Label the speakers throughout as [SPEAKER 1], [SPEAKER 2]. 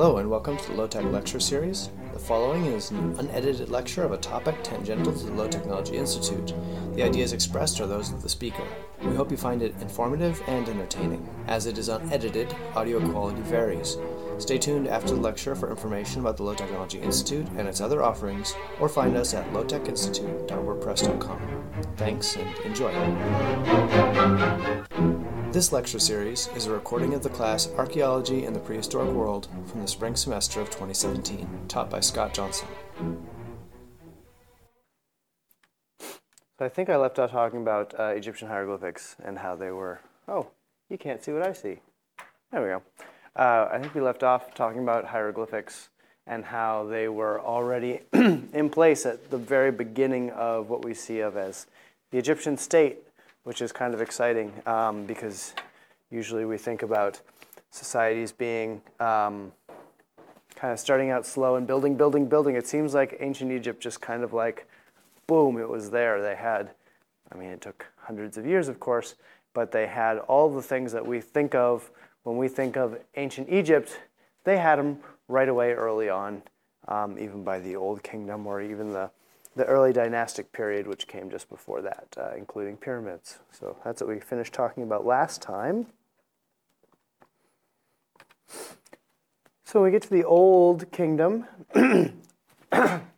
[SPEAKER 1] Hello and welcome to the Low Tech Lecture Series. The following is an unedited lecture of a topic tangential to the Low Technology Institute. The ideas expressed are those of the speaker. We hope you find it informative and entertaining. As it is unedited, audio quality varies. Stay tuned after the lecture for information about the Low Technology Institute and its other offerings, or find us at lowtechinstitute.wordpress.com. Thanks and enjoy. This lecture series is a recording of the class Archaeology in the Prehistoric World from the spring semester of 2017, taught by Scott Johnson.
[SPEAKER 2] So I think I left off talking about uh, Egyptian hieroglyphics and how they were. Oh, you can't see what I see. There we go. Uh, I think we left off talking about hieroglyphics and how they were already in place at the very beginning of what we see of as the Egyptian state which is kind of exciting um, because usually we think about societies being um, kind of starting out slow and building, building, building. It seems like ancient Egypt just kind of like, boom, it was there. They had, I mean, it took hundreds of years, of course, but they had all the things that we think of when we think of ancient Egypt. They had them right away early on, um, even by the Old Kingdom or even the the early dynastic period, which came just before that, uh, including pyramids. So that's what we finished talking about last time. So we get to the Old Kingdom.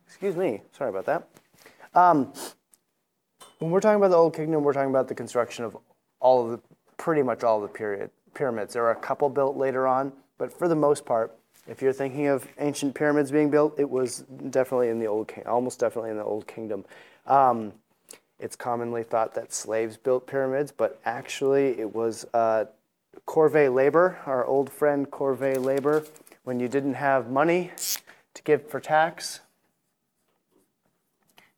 [SPEAKER 2] Excuse me, sorry about that. Um, when we're talking about the Old Kingdom, we're talking about the construction of all of the, pretty much all of the period pyramids. There are a couple built later on, but for the most part, if you're thinking of ancient pyramids being built, it was definitely in the old, almost definitely in the old kingdom. Um, it's commonly thought that slaves built pyramids, but actually it was uh, corvée labor, our old friend corvée labor. When you didn't have money to give for tax,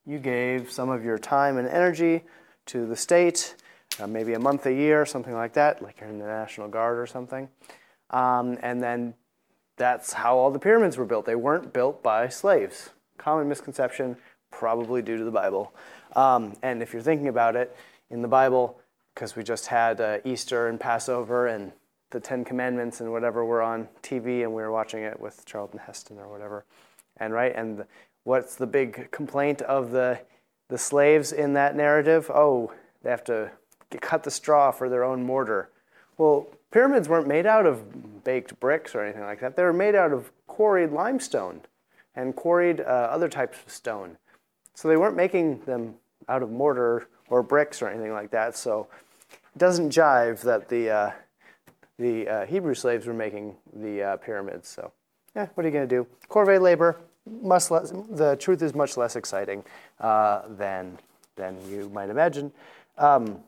[SPEAKER 2] you gave some of your time and energy to the state, uh, maybe a month a year, something like that, like you're in the National Guard or something. Um, and then that's how all the pyramids were built. They weren't built by slaves. Common misconception, probably due to the Bible. Um, and if you're thinking about it, in the Bible, because we just had uh, Easter and Passover and the Ten Commandments and whatever were on TV, and we were watching it with Charlton Heston or whatever. And right, and the, what's the big complaint of the the slaves in that narrative? Oh, they have to cut the straw for their own mortar. Well, Pyramids weren't made out of baked bricks or anything like that. They were made out of quarried limestone and quarried uh, other types of stone. So they weren't making them out of mortar or bricks or anything like that. So it doesn't jive that the, uh, the uh, Hebrew slaves were making the uh, pyramids. So, yeah, what are you going to do? Corvée labor, less, the truth is much less exciting uh, than, than you might imagine. Um,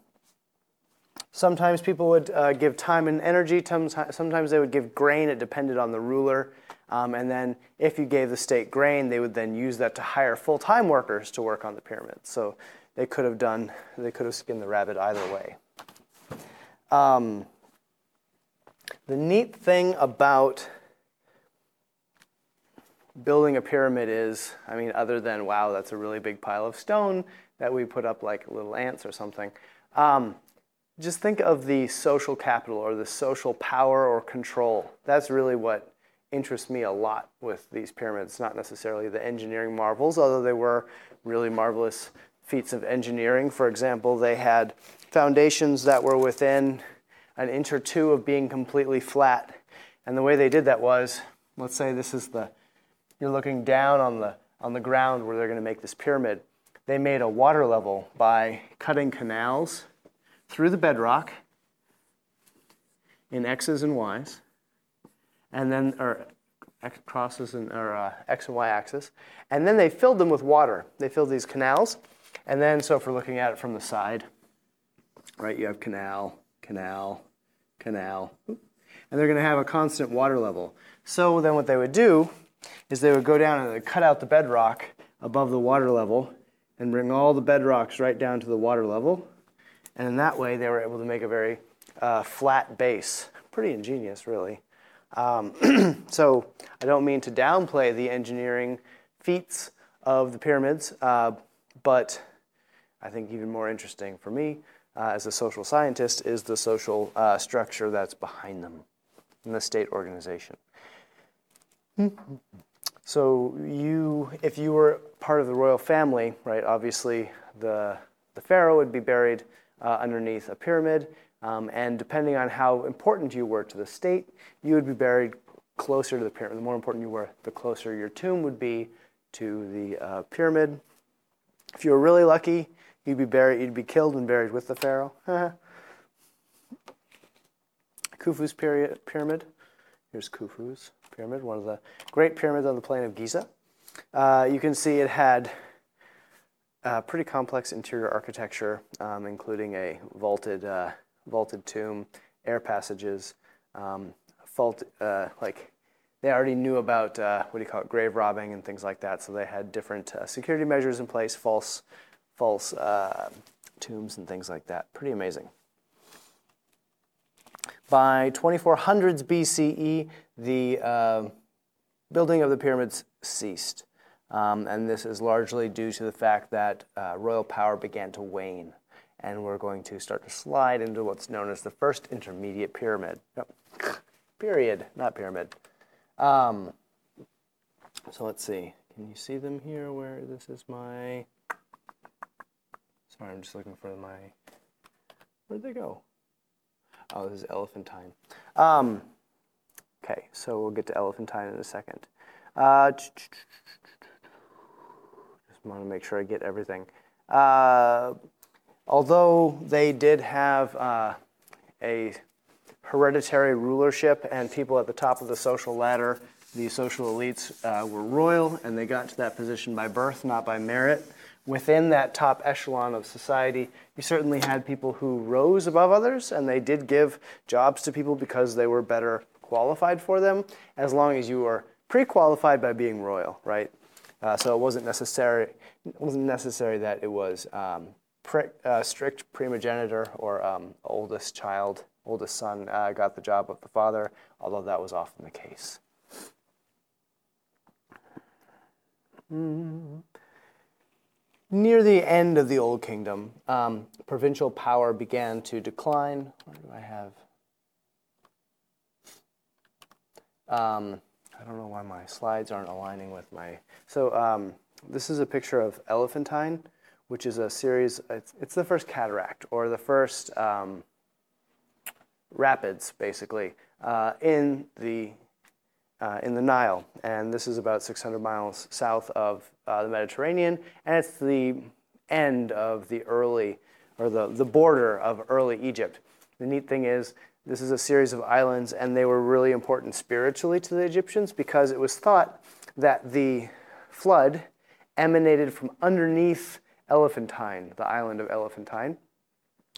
[SPEAKER 2] Sometimes people would uh, give time and energy. Sometimes they would give grain. It depended on the ruler. Um, and then if you gave the state grain, they would then use that to hire full-time workers to work on the pyramid. So they could have done, they could have skinned the rabbit either way. Um, the neat thing about building a pyramid is, I mean, other than, wow, that's a really big pile of stone that we put up like little ants or something. Um, just think of the social capital or the social power or control. That's really what interests me a lot with these pyramids, not necessarily the engineering marvels, although they were really marvelous feats of engineering. For example, they had foundations that were within an inch or two of being completely flat. And the way they did that was, let's say this is the, you're looking down on the, on the ground where they're going to make this pyramid. They made a water level by cutting canals through the bedrock in x's and y's, and then or x crosses and or uh, x and y axis, and then they filled them with water. They filled these canals, and then so if we're looking at it from the side, right, you have canal, canal, canal, and they're going to have a constant water level. So then what they would do is they would go down and they'd cut out the bedrock above the water level and bring all the bedrocks right down to the water level and in that way, they were able to make a very uh, flat base. Pretty ingenious, really. Um, so I don't mean to downplay the engineering feats of the pyramids, uh, but I think even more interesting for me uh, as a social scientist is the social uh, structure that's behind them in the state organization. So you, if you were part of the royal family, right? Obviously, the the pharaoh would be buried uh, underneath a pyramid, um, and depending on how important you were to the state, you would be buried closer to the pyramid. The more important you were, the closer your tomb would be to the uh, pyramid. If you were really lucky, you'd be buried. You'd be killed and buried with the pharaoh. Khufu's pyramid. Here's Khufu's pyramid, one of the great pyramids on the plain of Giza. Uh, you can see it had uh, pretty complex interior architecture, um, including a vaulted, uh, vaulted tomb, air passages, um, fault, uh, like they already knew about uh, what do you call it, grave robbing and things like that. So they had different uh, security measures in place, false, false tombs and things like that. Pretty amazing. By 2400s BCE, the uh, building of the pyramids ceased. Um, and this is largely due to the fact that uh, royal power began to wane. And we're going to start to slide into what's known as the first intermediate pyramid. Period, not pyramid. Um, so let's see. Can you see them here where this is my. Sorry, I'm just looking for my. Where'd they go? Oh, this is Elephantine. Um, okay, so we'll get to Elephantine in a second. Uh, just want to make sure I get everything. Uh, although they did have uh, a hereditary rulership and people at the top of the social ladder, the social elites uh, were royal and they got to that position by birth, not by merit within that top echelon of society, you certainly had people who rose above others, and they did give jobs to people because they were better qualified for them, as long as you were pre-qualified by being royal, right? Uh, so it wasn't necessary. It wasn't necessary that it was um, pre, uh, strict primogenitor or um, oldest child, oldest son uh, got the job of the father, although that was often the case. Mm near the end of the Old Kingdom, um, provincial power began to decline. Where do I have? Um, don't know why my slides aren't aligning with my. So um, this is a picture of Elephantine, which is a series. It's, it's the first cataract or the first um, rapids, basically, uh, in the uh, in the Nile, and this is about 600 miles south of uh, the Mediterranean, and it's the end of the early, or the, the border of early Egypt. The neat thing is, this is a series of islands, and they were really important spiritually to the Egyptians because it was thought that the flood emanated from underneath Elephantine, the island of Elephantine.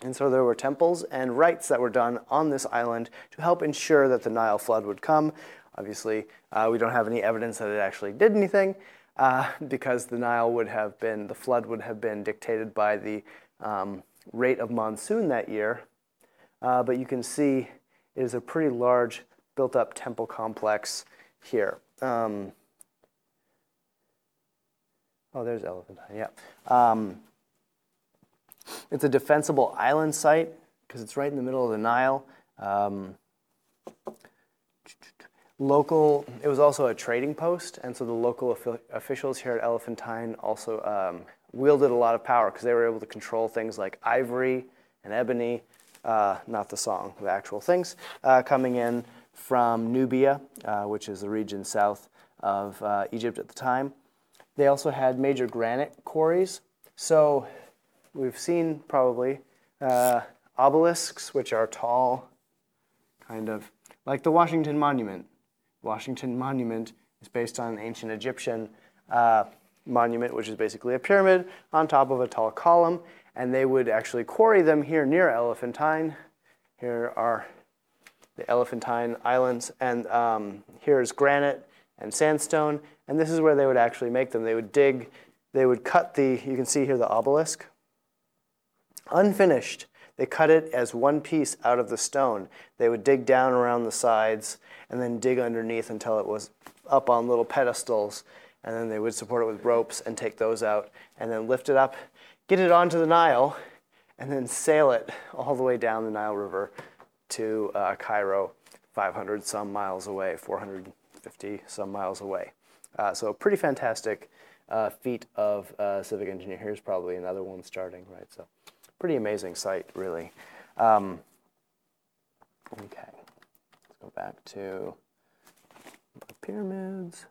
[SPEAKER 2] And so there were temples and rites that were done on this island to help ensure that the Nile flood would come. Obviously, uh, we don't have any evidence that it actually did anything uh, because the Nile would have been, the flood would have been dictated by the um, rate of monsoon that year. Uh, but you can see it is a pretty large built up temple complex here. Um, oh, there's Elephantine, yeah. Um, it's a defensible island site because it's right in the middle of the Nile. Um, local, it was also a trading post, and so the local officials here at Elephantine also um, wielded a lot of power because they were able to control things like ivory and ebony, not the song, the actual things, uh, coming in from Nubia, uh, which is the region south of uh, Egypt at the time. They also had major granite quarries. So we've seen probably uh, obelisks, which are tall, kind of like the Washington Monument. Washington Monument is based on an ancient Egyptian uh, monument, which is basically a pyramid on top of a tall column. And they would actually quarry them here near Elephantine. Here are the Elephantine Islands, and um, here's granite and sandstone. And this is where they would actually make them. They would dig, they would cut the, you can see here the obelisk, unfinished. They cut it as one piece out of the stone. They would dig down around the sides and then dig underneath until it was up on little pedestals. And then they would support it with ropes and take those out and then lift it up, get it onto the Nile, and then sail it all the way down the Nile River to uh, Cairo, 500 some miles away, 450 some miles away. Uh, so, pretty fantastic uh, feat of uh, civic engineer. Here's probably another one starting, right? So, pretty amazing site, really. Um, okay, let's go back to the pyramids.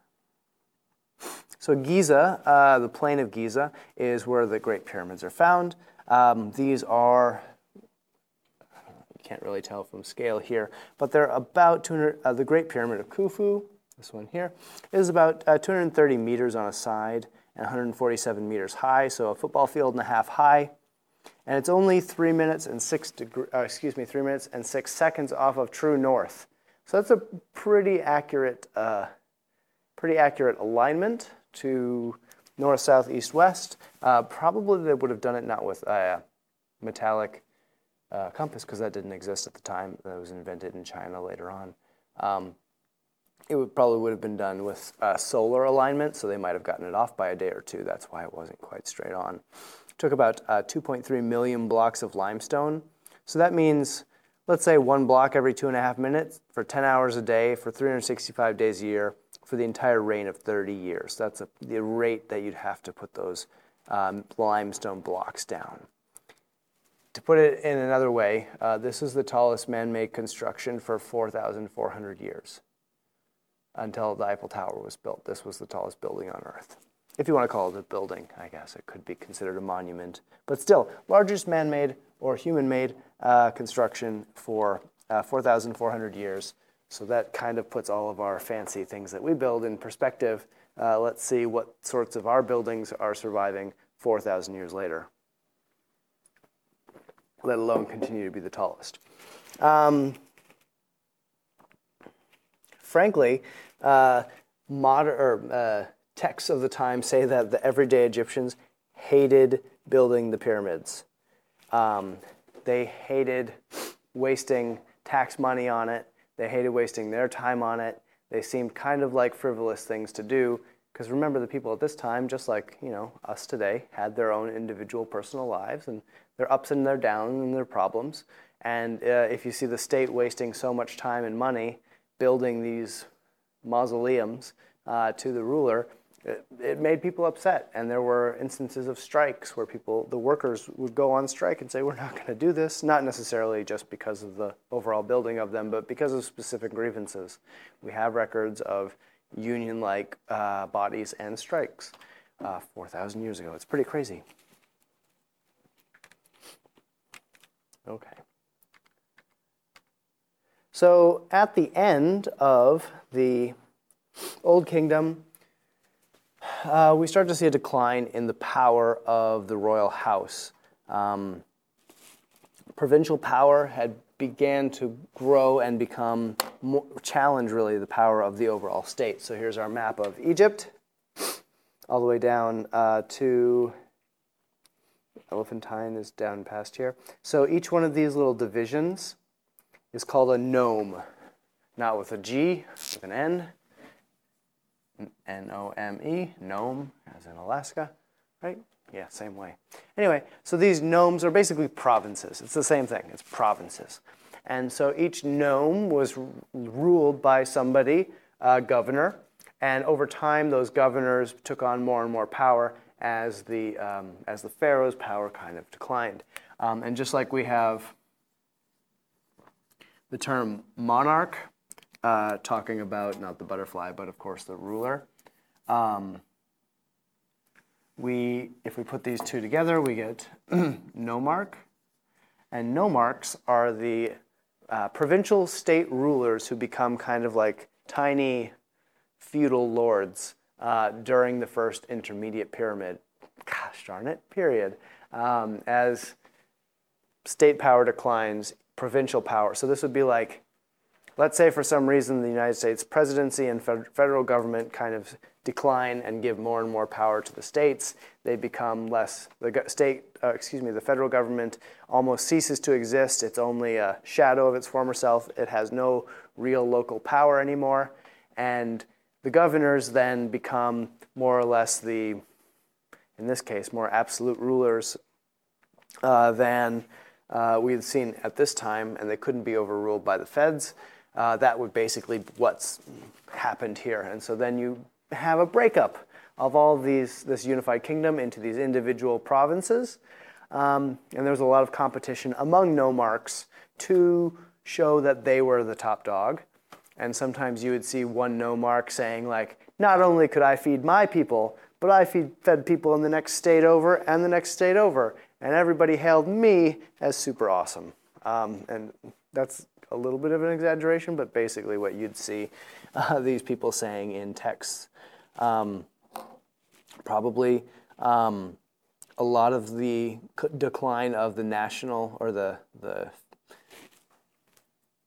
[SPEAKER 2] So Giza, uh, the plain of Giza, is where the Great Pyramids are found. Um, these are, you can't really tell from scale here, but they're about 200, uh, the Great Pyramid of Khufu, this one here, is about uh, 230 meters on a side and 147 meters high, so a football field and a half high. And it's only three minutes and six degrees, uh, excuse me, three minutes and six seconds off of true north. So that's a pretty accurate, uh, pretty accurate alignment to north, south, east, west. Uh, probably they would have done it not with a metallic uh, compass because that didn't exist at the time. That was invented in China later on. Um, it would probably would have been done with uh, solar alignment, so they might have gotten it off by a day or two. That's why it wasn't quite straight on. It took about uh, 2.3 million blocks of limestone. So that means, let's say one block every two and a half minutes for 10 hours a day for 365 days a year for the entire reign of 30 years. That's a, the rate that you'd have to put those um, limestone blocks down. To put it in another way, uh, this is the tallest man made construction for 4,400 years until the Eiffel Tower was built. This was the tallest building on Earth. If you want to call it a building, I guess it could be considered a monument. But still, largest man made or human made uh, construction for uh, 4,400 years. So that kind of puts all of our fancy things that we build in perspective. Uh, let's see what sorts of our buildings are surviving 4,000 years later, let alone continue to be the tallest. Um, frankly, uh, uh, texts of the time say that the everyday Egyptians hated building the pyramids. Um, they hated wasting tax money on it. They hated wasting their time on it. They seemed kind of like frivolous things to do because remember the people at this time just like you know us today had their own individual personal lives and their ups and their downs and their problems and uh, if you see the state wasting so much time and money building these mausoleums uh, to the ruler it, made people upset. And there were instances of strikes where people the workers would go on strike and say we're not going to do this not necessarily just because of the overall building of them but because of specific grievances. We have records of union like uh, bodies and strikes uh, 4000 years ago. It's pretty crazy. Okay. So at the end of the old kingdom uh, we start to see a decline in the power of the royal house. Um, provincial power had began to grow and become more, challenge really the power of the overall state. So here's our map of Egypt, all the way down uh, to Elephantine is down past here. So each one of these little divisions is called a nome, not with a G, with an N. N O M E, Nome, as in Alaska, right? Yeah, same way. Anyway, so these nomes are basically provinces. It's the same thing, it's provinces. And so each nome was ruled by somebody, a governor, and over time those governors took on more and more power as the, um, as the pharaoh's power kind of declined. Um, and just like we have the term monarch, uh, talking about not the butterfly, but of course the ruler. Um, we, if we put these two together, we get nomarch, and nomarchs are the uh, provincial state rulers who become kind of like tiny feudal lords uh, during the first intermediate pyramid. Gosh darn it, period. Um, as state power declines, provincial power. So this would be like let's say for some reason the United States presidency and federal government kind of decline and give more and more power to the states, they become less, the state, uh, excuse me, the federal government almost ceases to exist. It's only a shadow of its former self. It has no real local power anymore. And the governors then become more or less the, in this case, more absolute rulers uh, than uh, we had seen at this time, and they couldn't be overruled by the feds. Uh, that would basically what's happened here. And so then you have a breakup of all these this unified kingdom into these individual provinces. Um, and there was a lot of competition among nomarchs to show that they were the top dog. And sometimes you would see one nomarch saying, like, not only could I feed my people, but I feed, fed people in the next state over and the next state over. And everybody hailed me as super awesome. Um, and that's a little bit of an exaggeration, but basically what you'd see uh, these people saying in texts. Um, probably um, a lot of the decline of the national or the the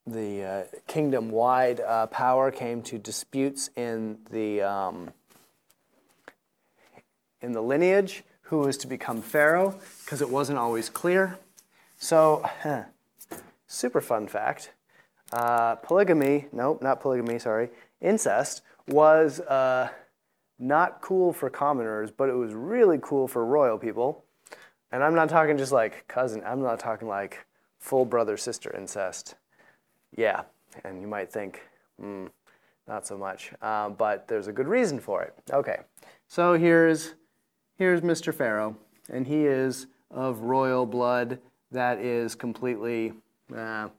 [SPEAKER 2] the uh, kingdom-wide uh, power came to disputes in the um, in the lineage who was to become pharaoh because it wasn't always clear. So, super fun fact: uh, polygamy, nope, not polygamy. Sorry, incest was uh, not cool for commoners, but it was really cool for royal people. And I'm not talking just like cousin, I'm not talking like full brother sister incest. Yeah, and you might think, hmm, not so much. Uh, but there's a good reason for it. Okay, so here's, here's Mr. Pharaoh, and he is of royal blood that is completely, uh,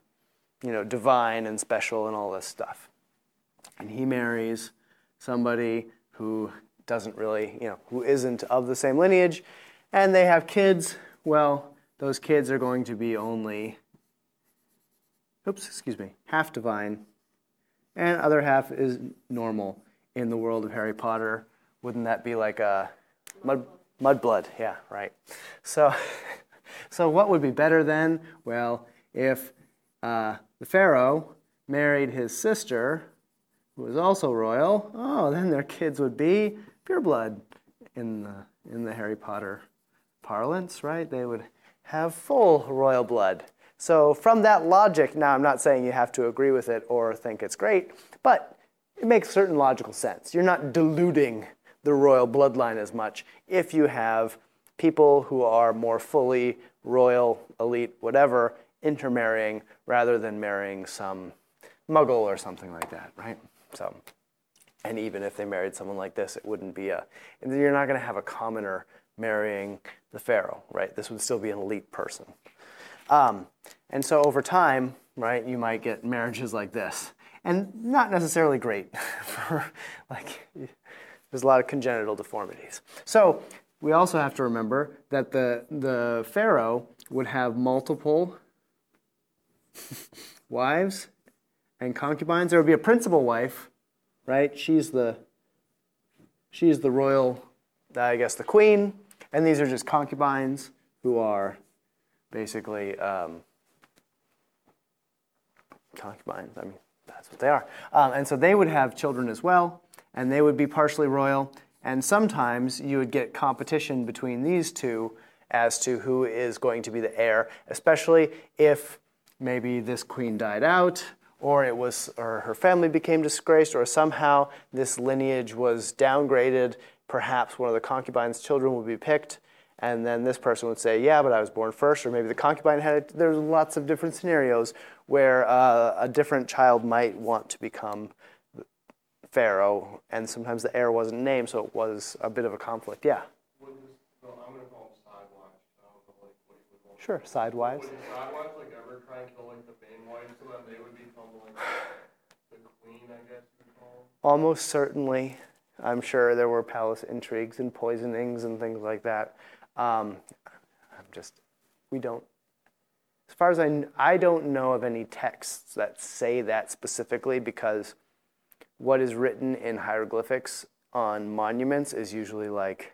[SPEAKER 2] you know, divine and special and all this stuff. And he marries somebody who doesn't really, you know, who isn't of the same lineage, and they have kids, well, those kids are going to be only, oops, excuse me, half divine, and other half is normal in the world of Harry Potter. Wouldn't that be like a mud, mudblood? Yeah, right. So, so what would be better then? Well, if uh, the Pharaoh married his sister, who was also royal, oh, then their kids would be pureblood in the, in the Harry Potter parlance, right? They would have full royal blood. So, from that logic, now I'm not saying you have to agree with it or think it's great, but it makes certain logical sense. You're not diluting the royal bloodline as much if you have people who are more fully royal, elite, whatever, intermarrying rather than marrying some muggle or something like that, right? So, and even if they married someone like this, it wouldn't be a, you're not going to have a commoner marrying the pharaoh, right? This would still be an elite person. Um, and so over time, right, you might get marriages like this. And not necessarily great for, like, there's a lot of congenital deformities. So we also have to remember that the, the pharaoh would have multiple wives and concubines. There would be a principal wife, right? She's the she's the royal, I guess, the queen, and these are just concubines who are basically um, concubines. I mean, that's what they are. Um, and so they would have children as well, and they would be partially royal. And sometimes you would get competition between these two as to who is going to be the heir, especially if maybe this queen died out or it was or her family became disgraced or somehow this lineage was downgraded. Perhaps one of the concubine's children would be picked and then this person would say yeah but i was born first. Or maybe the concubine had there's lots of different scenarios where uh, a different child might want to become pharaoh and sometimes the heir wasn't named so it was a bit of a conflict yeah. Sure, sidewives.
[SPEAKER 3] Would the sidewives like ever try and like the so that they would become like the queen, I guess you call?
[SPEAKER 2] Almost certainly. I'm sure there were palace intrigues and poisonings and things like that. Um, I'm just, we don't, as far as I, I don't know of any texts that say that specifically because what is written in hieroglyphics on monuments is usually like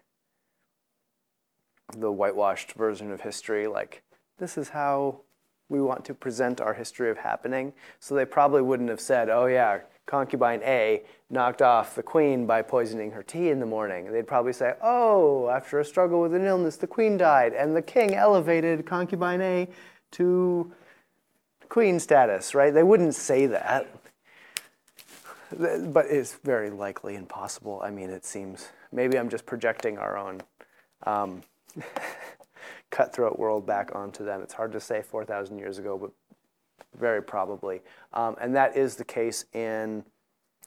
[SPEAKER 2] the whitewashed version of history, like this is how we want to present our history of happening. So they probably wouldn't have said, oh yeah, concubine A knocked off the queen by poisoning her tea in the morning. They'd probably say, oh, after a struggle with an illness, the queen died, and the king elevated concubine A to queen status, right? They wouldn't say that. But it's very likely and possible. I mean, it seems, maybe I'm just projecting our own um, cutthroat world back onto them. It's hard to say 4,000 years ago, but very probably. Um, and that is the case in,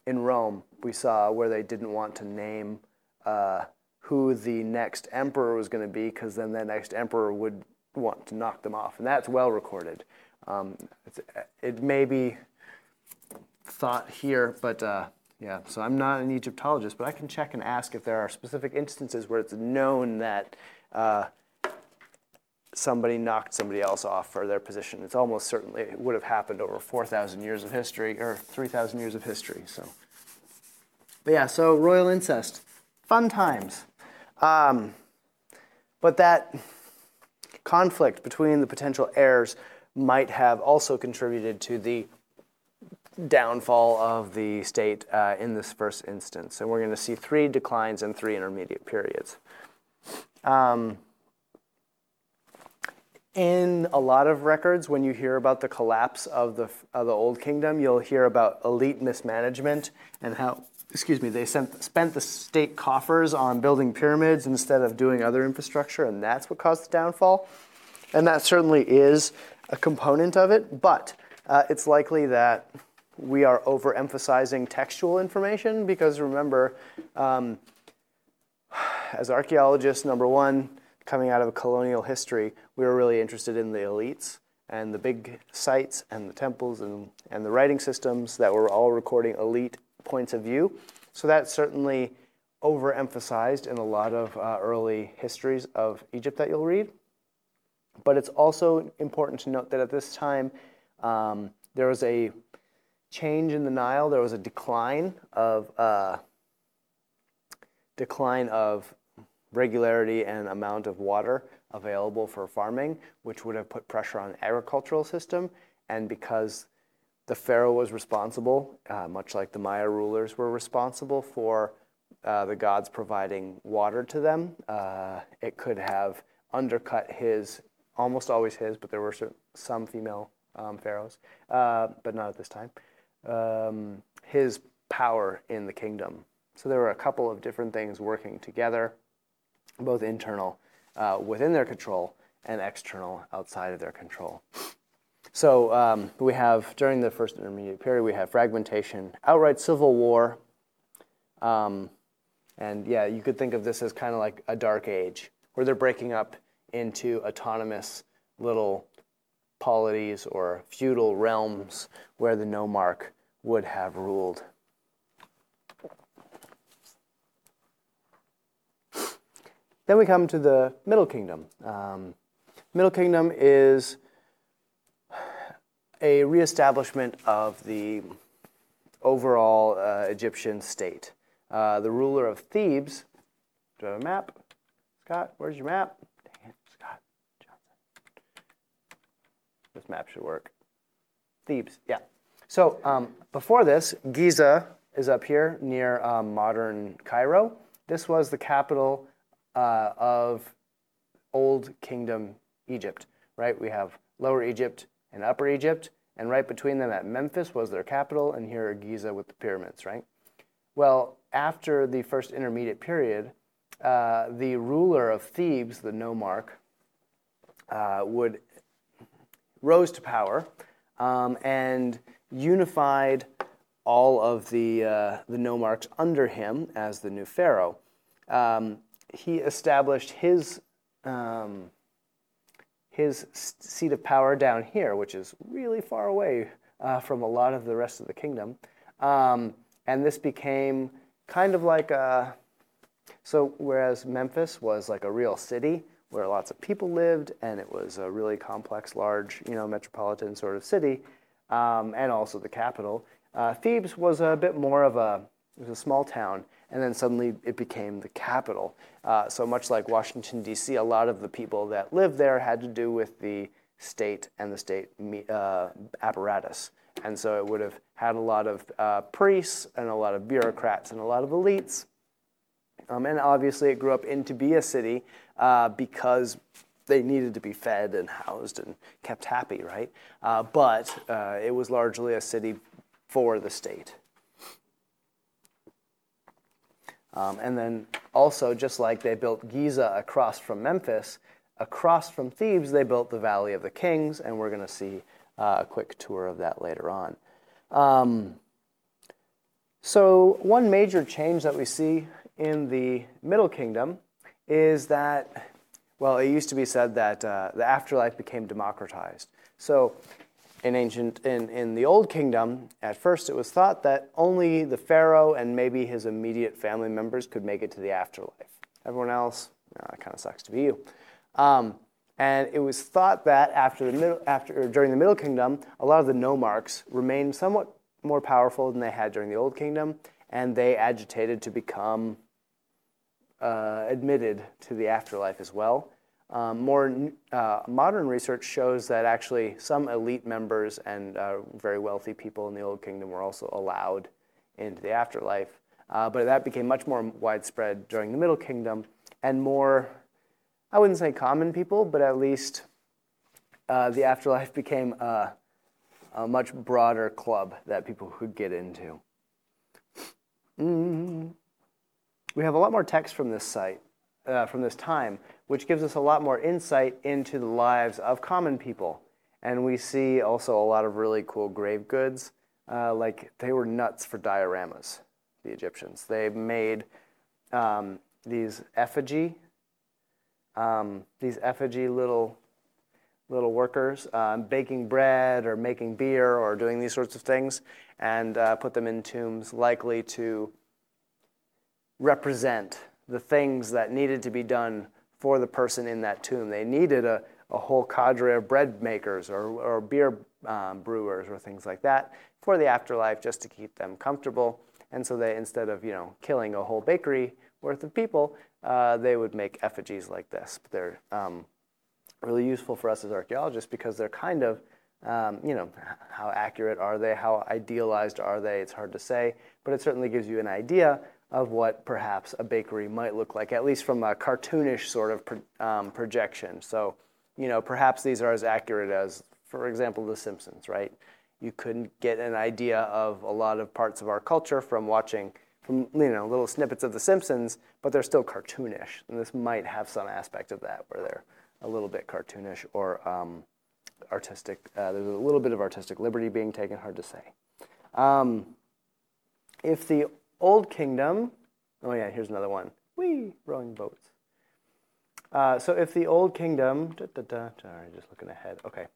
[SPEAKER 2] in Rome. We saw where they didn't want to name uh, who the next emperor was going to be because then the next emperor would want to knock them off. And that's well recorded. Um, it may be thought here, but uh, yeah, so I'm not an Egyptologist, but I can check and ask if there are specific instances where it's known that uh, somebody knocked somebody else off for their position. It's almost certainly it would have happened over 4,000 years of history or 3,000 years of history. So, but yeah, so royal incest, fun times. Um, but that conflict between the potential heirs might have also contributed to the downfall of the state uh, in this first instance. And we're going to see three declines and three intermediate periods. Um, in a lot of records, when you hear about the collapse of the, of the Old Kingdom, you'll hear about elite mismanagement and how, excuse me, they sent, spent the state coffers on building pyramids instead of doing other infrastructure, and that's what caused the downfall. And that certainly is a component of it, but uh, it's likely that we are overemphasizing textual information because remember, um, as archaeologists, number one, coming out of colonial history, we were really interested in the elites and the big sites and the temples and, and the writing systems that were all recording elite points of view. So that's certainly overemphasized in a lot of uh, early histories of Egypt that you'll read. But it's also important to note that at this time, um, there was a change in the Nile. There was a decline of uh, decline of regularity and amount of water available for farming, which would have put pressure on the agricultural system. And because the pharaoh was responsible, uh, much like the Maya rulers were responsible for uh, the gods providing water to them, uh, it could have undercut his, almost always his, but there were some female um, pharaohs, uh, but not at this time, um, his power in the kingdom. So there were a couple of different things working together both internal uh, within their control and external outside of their control. So um, we have, during the first intermediate period, we have fragmentation, outright civil war. Um, and yeah, you could think of this as kind of like a dark age, where they're breaking up into autonomous little polities or feudal realms where the nomarch would have ruled. Then we come to the Middle Kingdom. Um, Middle Kingdom is a reestablishment of the overall uh, Egyptian state. Uh, the ruler of Thebes, do I have a map? Scott, where's your map? Dang it, Scott Johnson. This map should work. Thebes, yeah. So um, before this, Giza is up here near um, modern Cairo. This was the capital uh, of Old Kingdom Egypt, right? We have Lower Egypt and Upper Egypt, and right between them at Memphis was their capital, and here are Giza with the pyramids, right? Well, after the first intermediate period, uh, the ruler of Thebes, the nomarch, uh, would rose to power um, and unified all of the uh, the nomarchs under him as the new pharaoh. Um, he established his um, his seat of power down here, which is really far away uh, from a lot of the rest of the kingdom. Um, and this became kind of like a so whereas Memphis was like a real city where lots of people lived and it was a really complex, large, you know, metropolitan sort of city, um, and also the capital. Uh, Thebes was a bit more of a it was a small town, and then suddenly it became the capital. Uh, so much like Washington, D.C., a lot of the people that lived there had to do with the state and the state uh, apparatus. And so it would have had a lot of uh, priests and a lot of bureaucrats and a lot of elites. Um, and obviously, it grew up into be a city uh, because they needed to be fed and housed and kept happy, right? Uh, but uh, it was largely a city for the state. Um, and then also, just like they built Giza across from Memphis, across from Thebes, they built the Valley of the Kings, and we're going to see uh, a quick tour of that later on. Um, so, one major change that we see in the Middle Kingdom is that, well, it used to be said that uh, the afterlife became democratized. So, in ancient in, in the old kingdom at first it was thought that only the pharaoh and maybe his immediate family members could make it to the afterlife. Everyone else no, it kind of sucks to be you. Um, and it was thought that after the middle after during the middle kingdom a lot of the nomarchs remained somewhat more powerful than they had during the old kingdom and they agitated to become uh, admitted to the afterlife as well um, more uh, modern research shows that actually some elite members and uh, very wealthy people in the Old Kingdom were also allowed into the afterlife. Uh, but that became much more widespread during the Middle Kingdom and more, I wouldn't say common people, but at least uh, the afterlife became a, a, much broader club that people could get into. Mm-hmm. We have a lot more text from this site, uh, from this time, which gives us a lot more insight into the lives of common people. And we see also a lot of really cool grave goods. Uh, like they were nuts for dioramas, the Egyptians. They made um, these effigy, um, these effigy little little workers um, baking bread or making beer or doing these sorts of things and uh, put them in tombs likely to represent the things that needed to be done for the person in that tomb. They needed a, a whole cadre of bread makers or, or beer um, brewers or things like that for the afterlife just to keep them comfortable. And so they, instead of you know killing a whole bakery worth of people, uh, they would make effigies like this. But they're um, really useful for us as archaeologists because they're kind of um, you know, how accurate are they? How idealized are they? It's hard to say, but it certainly gives you an idea of what perhaps a bakery might look like, at least from a cartoonish sort of pro, um, projection. So, you know, perhaps these are as accurate as, for example, The Simpsons, right? You couldn't get an idea of a lot of parts of our culture from watching, from you know, little snippets of The Simpsons, but they're still cartoonish, and this might have some aspect of that where they're a little bit cartoonish or um, artistic. Uh, there's a little bit of artistic liberty being taken, hard to say. Um, if the Old Kingdom, oh yeah, here's another one. Wee, rowing boats. Uh, so if the Old Kingdom, da, da, da, sorry, just looking ahead. Okay.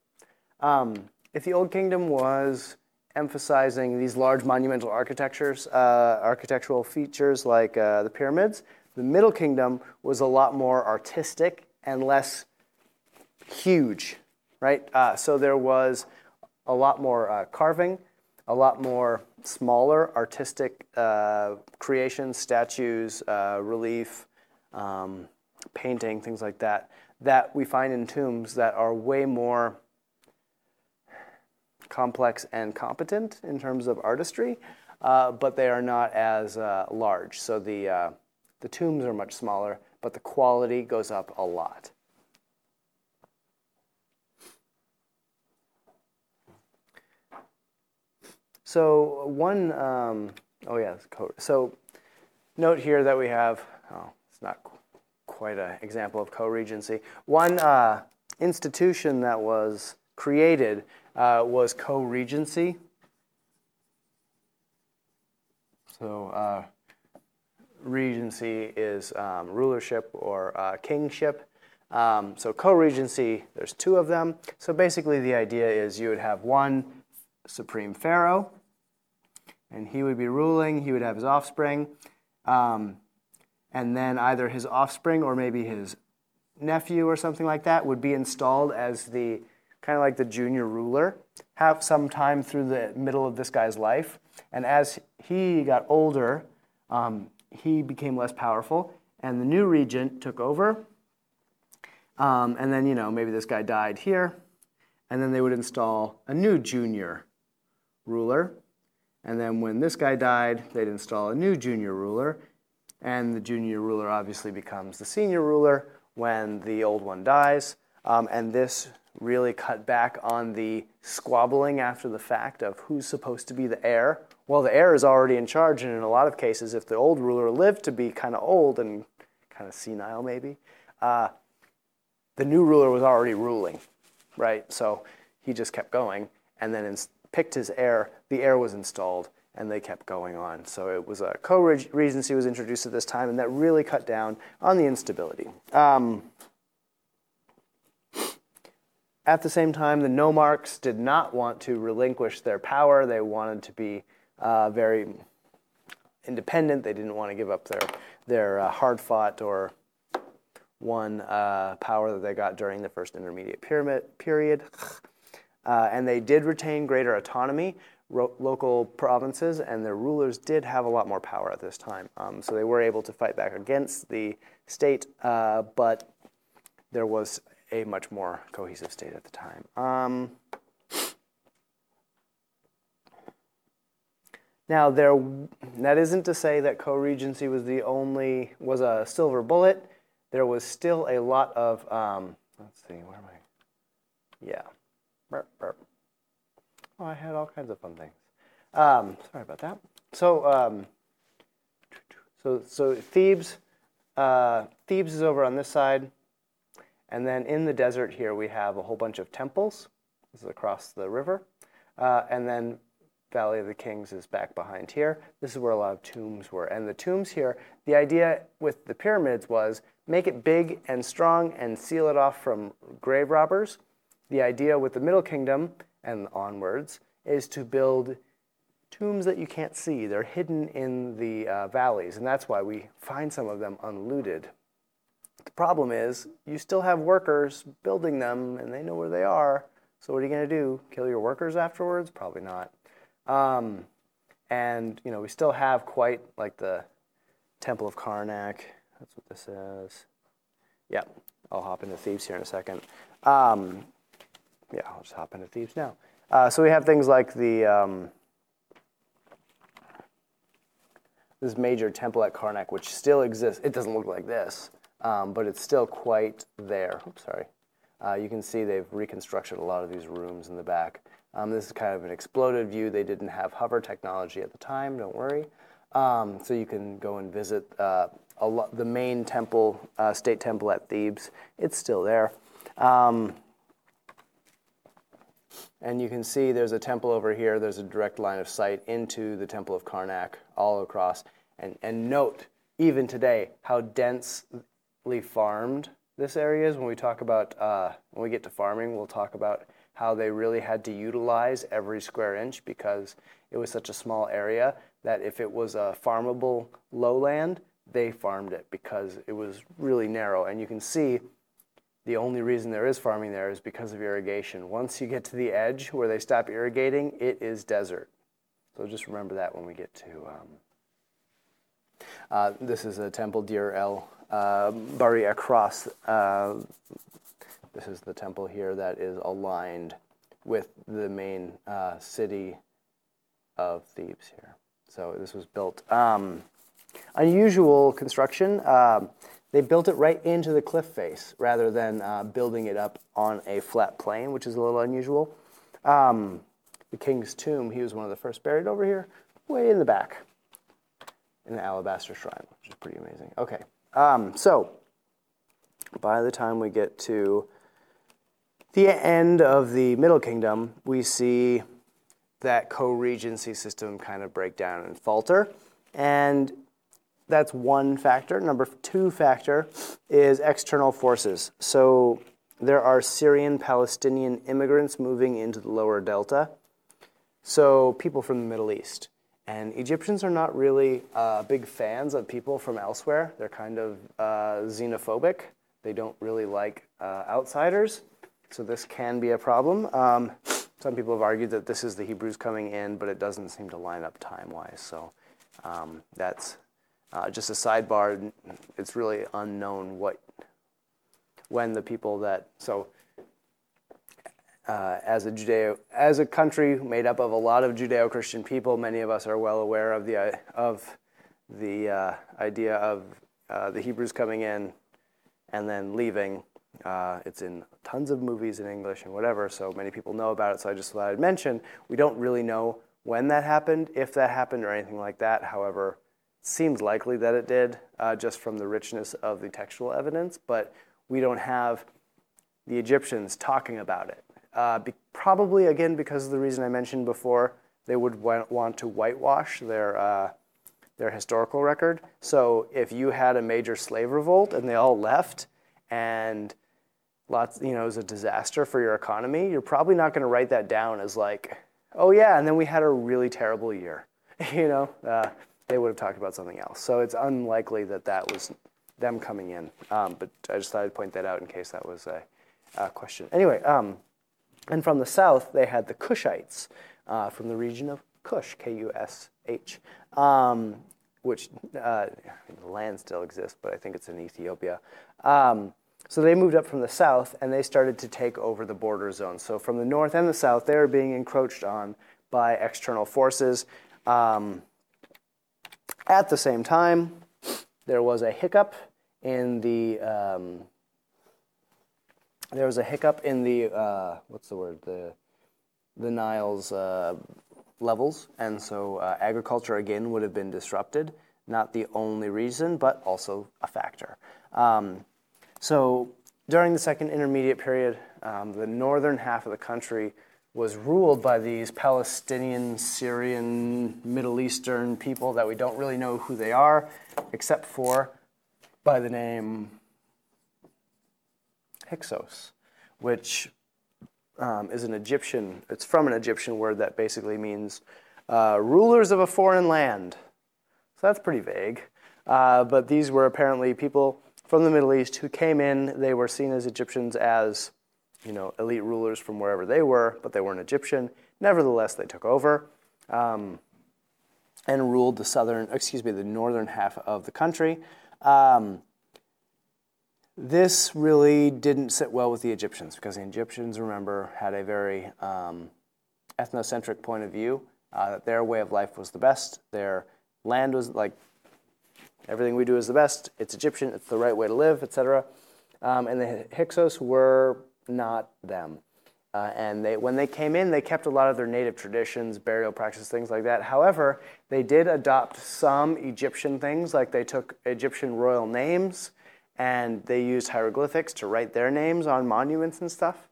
[SPEAKER 2] Um, if the Old Kingdom was emphasizing these large monumental architectures, uh, architectural features like uh, the pyramids, the Middle Kingdom was a lot more artistic and less huge, right? Uh, so there was a lot more uh, carving, a lot more smaller artistic uh, creations, statues, uh, relief, um, painting, things like that, that we find in tombs that are way more complex and competent in terms of artistry, uh, but they are not as uh, large. So the, uh, the tombs are much smaller, but the quality goes up a lot. So one, um, oh yeah, so note here that we have, oh, it's not quite an example of co-regency. One uh, institution that was created uh, was co-regency. So uh, regency is um, rulership or uh, kingship. Um, so co-regency, there's two of them. So basically the idea is you would have one supreme pharaoh and he would be ruling, he would have his offspring, um, and then either his offspring or maybe his nephew or something like that would be installed as the kind of like the junior ruler, have some time through the middle of this guy's life. And as he got older, um, he became less powerful, and the new regent took over. Um, and then, you know, maybe this guy died here, and then they would install a new junior ruler. And then when this guy died, they'd install a new junior ruler. And the junior ruler obviously becomes the senior ruler when the old one dies. Um, and this really cut back on the squabbling after the fact of who's supposed to be the heir. Well, the heir is already in charge, and in a lot of cases, if the old ruler lived to be kind of old and kind of senile, maybe, uh, the new ruler was already ruling, right? So he just kept going and then picked his heir. The heir was installed and they kept going on. So it was a co-regency was introduced at this time, and that really cut down on the instability. Um, at the same time, the nomarchs did not want to relinquish their power. They wanted to be uh, very independent. They didn't want to give up their their uh, hard fought or won uh, power that they got during the first intermediate pyramid period. Uh, and they did retain greater autonomy. Ro- local provinces and their rulers did have a lot more power at this time. Um, so they were able to fight back against the state, uh, but there was a much more cohesive state at the time. Um, now, there, that isn't to say that co-regency was the only was a silver bullet. There was still a lot of um, let's see, where am I? Yeah, burp, burp. Oh, I had all kinds of fun things. Um, sorry about that. So, um, so, so Thebes, uh, Thebes is over on this side. And then in the desert here, we have a whole bunch of temples. This is across the river. Uh, and then Valley of the Kings is back behind here. This is where a lot of tombs were. And the tombs here, the idea with the pyramids was make it big and strong and seal it off from grave robbers. The idea with the Middle Kingdom and onwards is to build tombs that you can't see. They're hidden in the uh, valleys, and that's why we find some of them unlooted. The problem is you still have workers building them, and they know where they are. So what are you going to do? Kill your workers afterwards? Probably not. Um, and you know we still have quite like the Temple of Karnak. That's what this is. Yeah, I'll hop into Thebes here in a second. Um, yeah, I'll just hop into Thebes now. Uh, so we have things like the um, this major temple at Karnak, which still exists. It doesn't look like this, um, but it's still quite there. Oops, sorry. Uh, you can see they've reconstructed a lot of these rooms in the back. Um, this is kind of an exploded view. They didn't have hover technology at the time. Don't worry. Um, so you can go and visit uh, lo- the main temple, uh, state temple at Thebes. It's still there. Um, and you can see there's a temple over here. There's a direct line of sight into the Temple of Karnak all across. And, and note, even today, how densely farmed this area is. When we talk about, uh, when we get to farming, we'll talk about how they really had to utilize every square inch because it was such a small area that if it was a farmable lowland, they farmed it because it was really narrow. And you can see the only reason there is farming there is because of irrigation. Once you get to the edge where they stop irrigating, it is desert. So just remember that when we get to. Um, uh, this is a temple Deir el uh, Bahari across. Uh, this is the temple here that is aligned with the main uh, city of Thebes here. So this was built. Um, unusual construction. Um, they built it right into the cliff face rather than uh, building it up on a flat plain, which is a little unusual. Um, the king's tomb, he was one of the first buried over here, way in the back, in the alabaster shrine, which is pretty amazing. Okay, um, so by the time we get to the end of the Middle Kingdom, we see that co regency system kind of break down and falter. And that's one factor. Number two factor is external forces. So there are Syrian Palestinian immigrants moving into the lower delta. So people from the Middle East. And Egyptians are not really uh, big fans of people from elsewhere. They're kind of uh, xenophobic. They don't really like uh, outsiders. So this can be a problem. Um, some people have argued that this is the Hebrews coming in, but it doesn't seem to line up time wise. So um, that's uh, just a sidebar, it's really unknown what, when the people that, so uh, as a Judeo, as a country made up of a lot of Judeo-Christian people, many of us are well aware of the of the uh, idea of uh, the Hebrews coming in and then leaving. Uh, it's in tons of movies in English and whatever, so many people know about it. So I just thought I'd mention we don't really know when that happened, if that happened, or anything like that. However, seems likely that it did, uh, just from the richness of the textual evidence, but we don't have the Egyptians talking about it. uh, be, probably again because of the reason I mentioned before, they would wa- want to whitewash their uh, their historical record. So if you had a major slave revolt and they all left, and lots, you know, it was a disaster for your economy, you're probably not going to write that down as like, oh yeah, and then we had a really terrible year. you know, uh, they would have talked about something else. So it's unlikely that that was them coming in. Um, but I just thought I'd point that out in case that was a, a question. Anyway, um, and from the south, they had the Kushites uh, from the region of Kush, K U S H, um, which uh, the land still exists, but I think it's in Ethiopia. Um, so they moved up from the south and they started to take over the border zone. So from the north and the south, they were being encroached on by external forces. Um, at the same time, there was a hiccup in the um, there was a hiccup in the uh, what's the word the the Nile's uh, levels, and so uh, agriculture again would have been disrupted. Not the only reason, but also a factor. Um, so during the second intermediate period, um, the northern half of the country was ruled by these Palestinian, Syrian, Middle Eastern people that we don't really know who they are, except for by the name Hyksos, which um, is an Egyptian, it's from an Egyptian word that basically means uh, rulers of a foreign land. So that's pretty vague. Uh, but these were apparently people from the Middle East who came in. They were seen as Egyptians as, you know, elite rulers from wherever they were, but they weren't Egyptian. Nevertheless, they took over um, and ruled the southern, excuse me, the northern half of the country. Um, this really didn't sit well with the Egyptians because the Egyptians, remember, had a very um, ethnocentric point of view. Uh, that their way of life was the best. Their land was like everything we do is the best. It's Egyptian. It's the right way to live, etc. Um, and the Hyksos were not them. Uh, and they, when they came in, they kept a lot of their native traditions, burial practices, things like that. However, they did adopt some Egyptian things, like they took Egyptian royal names and they used hieroglyphics to write their names on monuments and stuff.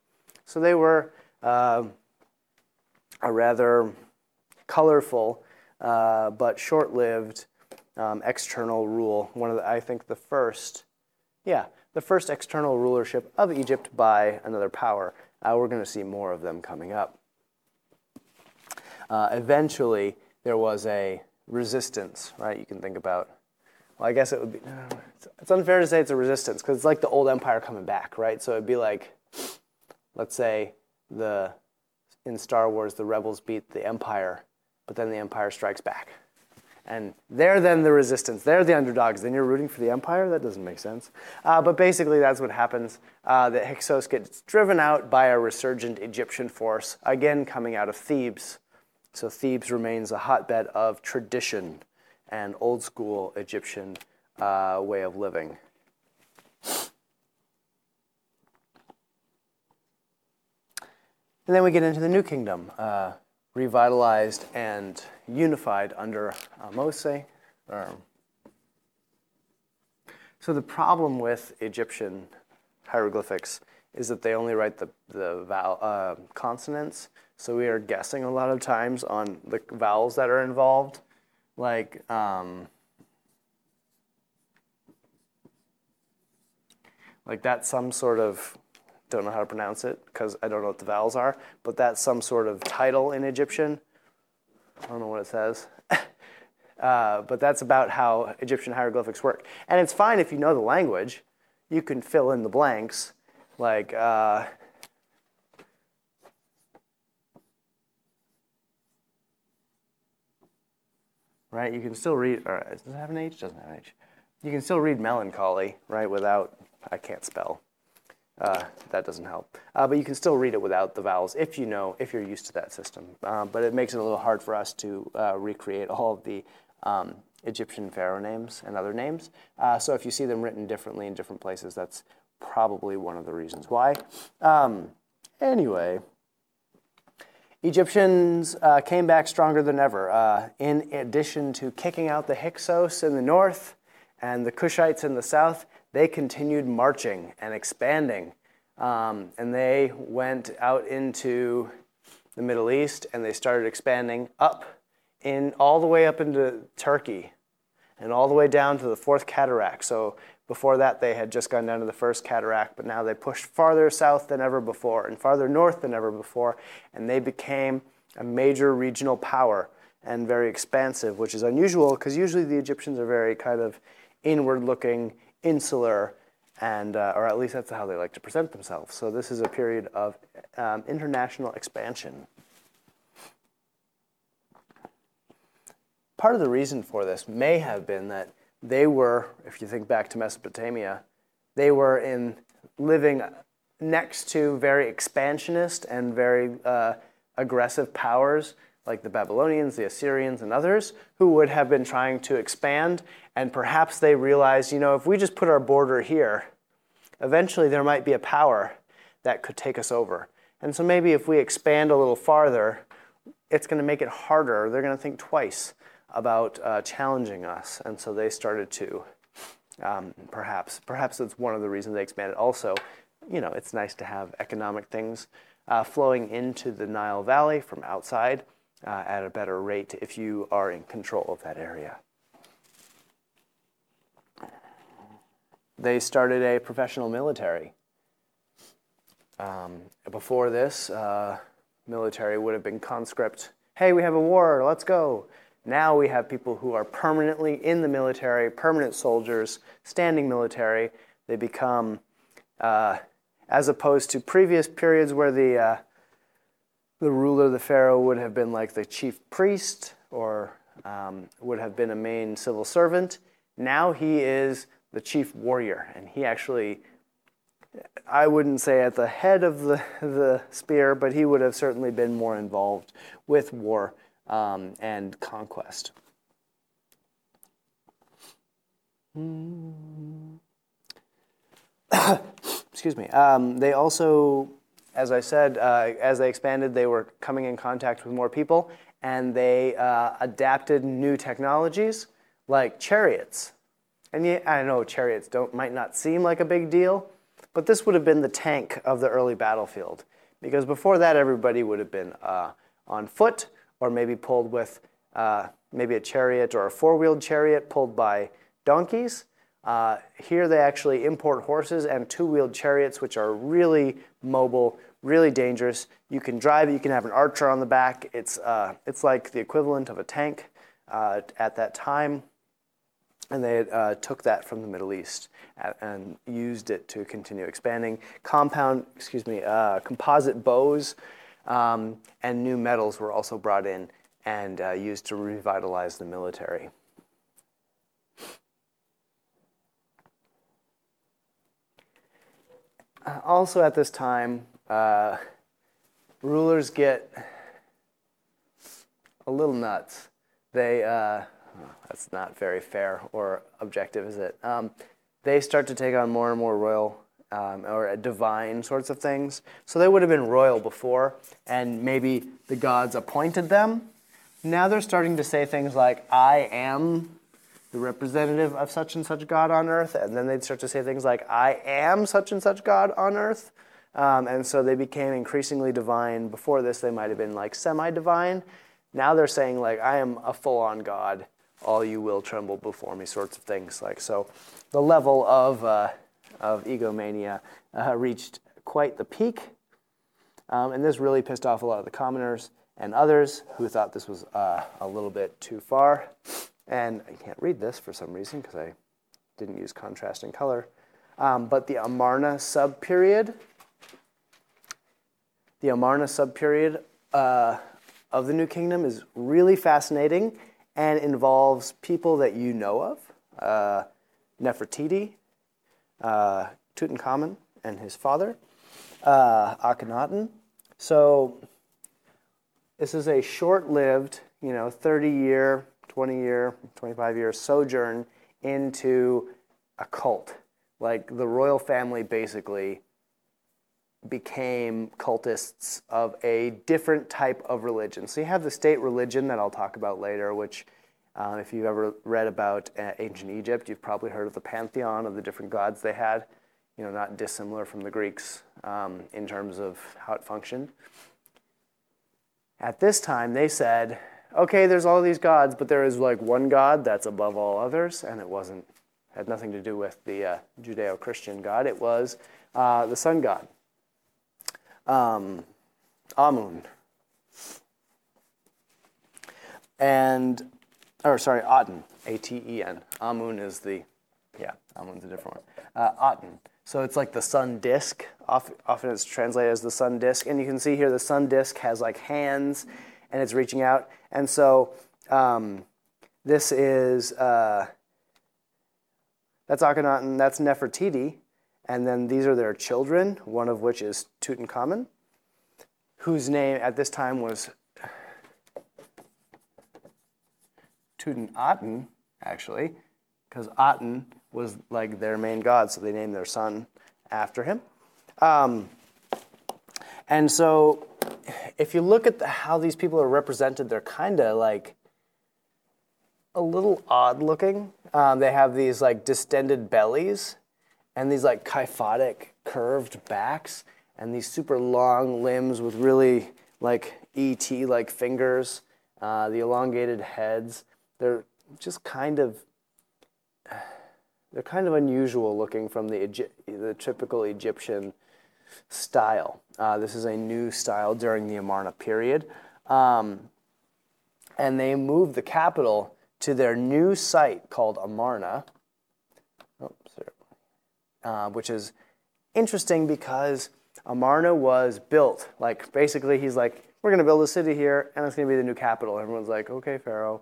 [SPEAKER 2] So they were uh, a rather colorful uh, but short-lived um, external rule. One of the, I think the first, yeah, the first external rulership of Egypt by another power. Uh, we're going to see more of them coming up. Uh, eventually, there was a resistance, right? You can think about well, I guess it would be. It's unfair to say it's a resistance because it's like the old empire coming back, right? So it'd be like, let's say the in Star Wars the rebels beat the empire, but then the empire strikes back, and they're then the resistance. They're the underdogs. Then you're rooting for the empire. That doesn't make sense. Uh, but basically, that's what happens. Uh, the Hyksos gets driven out by a resurgent Egyptian force, again coming out of Thebes. So Thebes remains a hotbed of tradition and old school Egyptian uh, way of living. And then we get into the New Kingdom, uh, revitalized and unified under uh. Um, so the problem with Egyptian hieroglyphics is that they only write the, the vowel, uh, consonants. So we are guessing a lot of times on the vowels that are involved like um, like that's some sort of don't know how to pronounce it because I don't know what the vowels are, but that's some sort of title in Egyptian. I don't know what it says. uh, but that's about how Egyptian hieroglyphics work. And it's fine if you know the language. You can fill in the blanks. Like, uh, right? You can still read, or does it have an H? Doesn't have an H. You can still read melancholy, right, without, I can't spell. Uh, that doesn't help. Uh, but you can still read it without the vowels if you know, if you're used to that system. Uh, but it makes it a little hard for us to uh, recreate all of the um, Egyptian pharaoh names and other names. Uh, so if you see them written differently in different places, that's probably one of the reasons why. Um, anyway, Egyptians uh, came back stronger than ever. In addition to kicking out the Hyksos in the north and the Kushites in the south, they continued marching and expanding Um, and they went out into the Middle East and they started expanding up in all the way up into Turkey and all the way down to the fourth cataract. So before that, they had just gone down to the first cataract, but now they pushed farther south than ever before and farther north than ever before, and they became a major regional power and very expansive, which is unusual because usually the Egyptians are very kind of inward looking, insular, and, uh, or at least that's how they like to present themselves. So this is a period of um, international expansion. Part of the reason for this may have been that they were, if you think back to Mesopotamia, they were in living next to very expansionist and very uh, aggressive powers like the Babylonians, the Assyrians, and others who would have been trying to expand. And perhaps they realized, you know, if we just put our border here, eventually there might be a power that could take us over. And so maybe if we expand a little farther, it's going to make it harder. They're going to think twice about uh, challenging us. And so they started to, um, perhaps, perhaps it's one of the reasons they expanded. Also, you know, it's nice to have economic things uh, flowing into the Nile Valley from outside uh, at a better rate if you are in control of that area. They started a professional military. Um, before this, uh, military would have been conscript. Hey, we have a war, let's go. Now we have people who are permanently in the military, permanent soldiers, standing military. They become, uh, as opposed to previous periods where the uh, the ruler, the pharaoh, would have been like the chief priest or um, would have been a main civil servant. Now he is the chief warrior, and he actually, I wouldn't say at the head of the, the spear, but he would have certainly been more involved with war um, and conquest. Excuse me. Um, they also as I said, uh, as they expanded, they were coming in contact with more people, and they uh, adapted new technologies like chariots. And yeah, I know chariots don't might not seem like a big deal, but this would have been the tank of the early battlefield, because before that, everybody would have been uh, on foot or maybe pulled with uh, maybe a chariot or a four-wheeled chariot pulled by donkeys. Uh, here they actually import horses and two-wheeled chariots, which are really mobile, really dangerous. You can drive it. You can have an archer on the back. It's uh, it's like the equivalent of a tank uh, at that time, and they uh, took that from the Middle East and used it to continue expanding. Compound, excuse me, uh, composite bows um, and new metals were also brought in and uh, used to revitalize the military. also at this time, uh, rulers get a little nuts. They, uh, that's not very fair or objective, is it? Um, they start to take on more and more royal um, or divine sorts of things. So they would have been royal before, and maybe the gods appointed them. Now they're starting to say things like, I am the representative of such and such God on earth, and then they'd start to say things like, I am such and such God on earth. Um, and so they became increasingly divine. Before this, they might have been like semi divine. Now they're saying, like, I am a full on God. All you will tremble before me, sorts of things. Like, so the level of, uh, of egomania uh, reached quite the peak. Um, and this really pissed off a lot of the commoners and others who thought this was uh, a little bit too far. And I can't read this for some reason because I didn't use contrast contrasting color. Um, but the Amarna subperiod, the Amarna subperiod uh, of the New Kingdom is really fascinating and involves people that you know of uh, Nefertiti, uh, Tutankhamun and his father, uh, Akhenaten. So this is a short lived, you know, 30 year 20 year, 25 year sojourn into a cult. Like the royal family basically became cultists of a different type of religion. So you have the state religion that I'll talk about later, which, uh, if you've ever read about uh, ancient Egypt, you've probably heard of the pantheon of the different gods they had. you know, not dissimilar from the Greeks um, in terms of how it functioned. At this time, they said, okay, there's all these gods, but there is like one God that's above all others, and it wasn't, had nothing to do with the uh, Judeo Christian God. It was uh, the sun god, um, Amun. And, or sorry, Aten, A T E N. Amun is the, yeah, Amun's a different one. Uh, Aten. So it's like the sun disk. Often it's translated as the sun disk. And you can see here the sun disk has like hands and it's reaching out. And so um, this is, uh, that's Akhenaten, that's Nefertiti. And then these are their children, one of which is Tutankhamun, whose name at this time was Tutankhaten, actually, because Aten was like their main god, so they named their son after him. Um, and so, if you look at the, how these people are represented, they're kind of like a little odd looking. Um, they have these like distended bellies and these like kyphotic curved backs and these super long limbs with really like ET like fingers, uh, the elongated heads. They're just kind of they're kind of unusual looking from the, Egy- the typical Egyptian style. Uh, this is a new style during the Amarna period. Um, and they moved the capital to their new site called Amarna, oh, uh, which is interesting because Amarna was built. Like, basically, he's like, we're going to build a city here, and it's going to be the new capital. Everyone's like, okay, Pharaoh.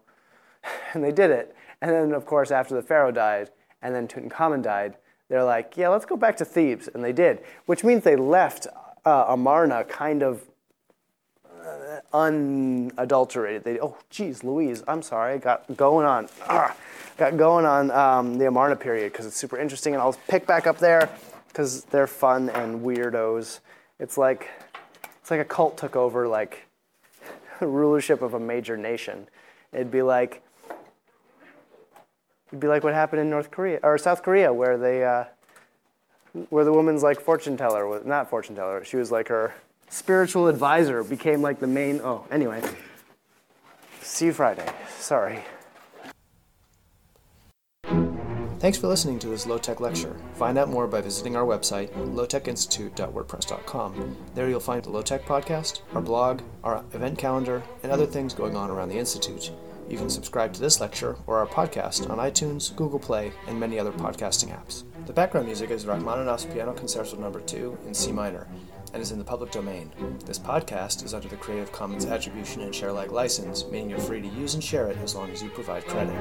[SPEAKER 2] And they did it. And then, of course, after the Pharaoh died, and then Tutankhamun died, they're like, yeah, let's go back to Thebes. And they did, which means they left uh, Amarna kind of unadulterated. They, oh, geez, Louise, I'm sorry, I got going on, ah, got going on um, the Amarna period because it's super interesting. And I'll pick back up there because they're fun and weirdos. It's like, it's like a cult took over like the rulership of a major nation. It'd be like, It'd be like what happened in North Korea or South Korea, where they, uh, where the woman's like fortune teller was not fortune teller. She was like her spiritual advisor became like the main. Oh, anyway. See you Friday. Sorry.
[SPEAKER 1] Thanks for listening to this low tech lecture. Find out more by visiting our website, lowtechinstitute.wordpress.com. There you'll find the Low Tech Podcast, our blog, our event calendar, and other things going on around the Institute. You can subscribe to this lecture or our podcast on iTunes, Google Play, and many other podcasting apps. The background music is Rachmaninoff's Piano Concerto No. 2 in C minor and is in the public domain. This podcast is under the Creative Commons Attribution and Share Alike license, meaning you're free to use and share it as long as you provide credit.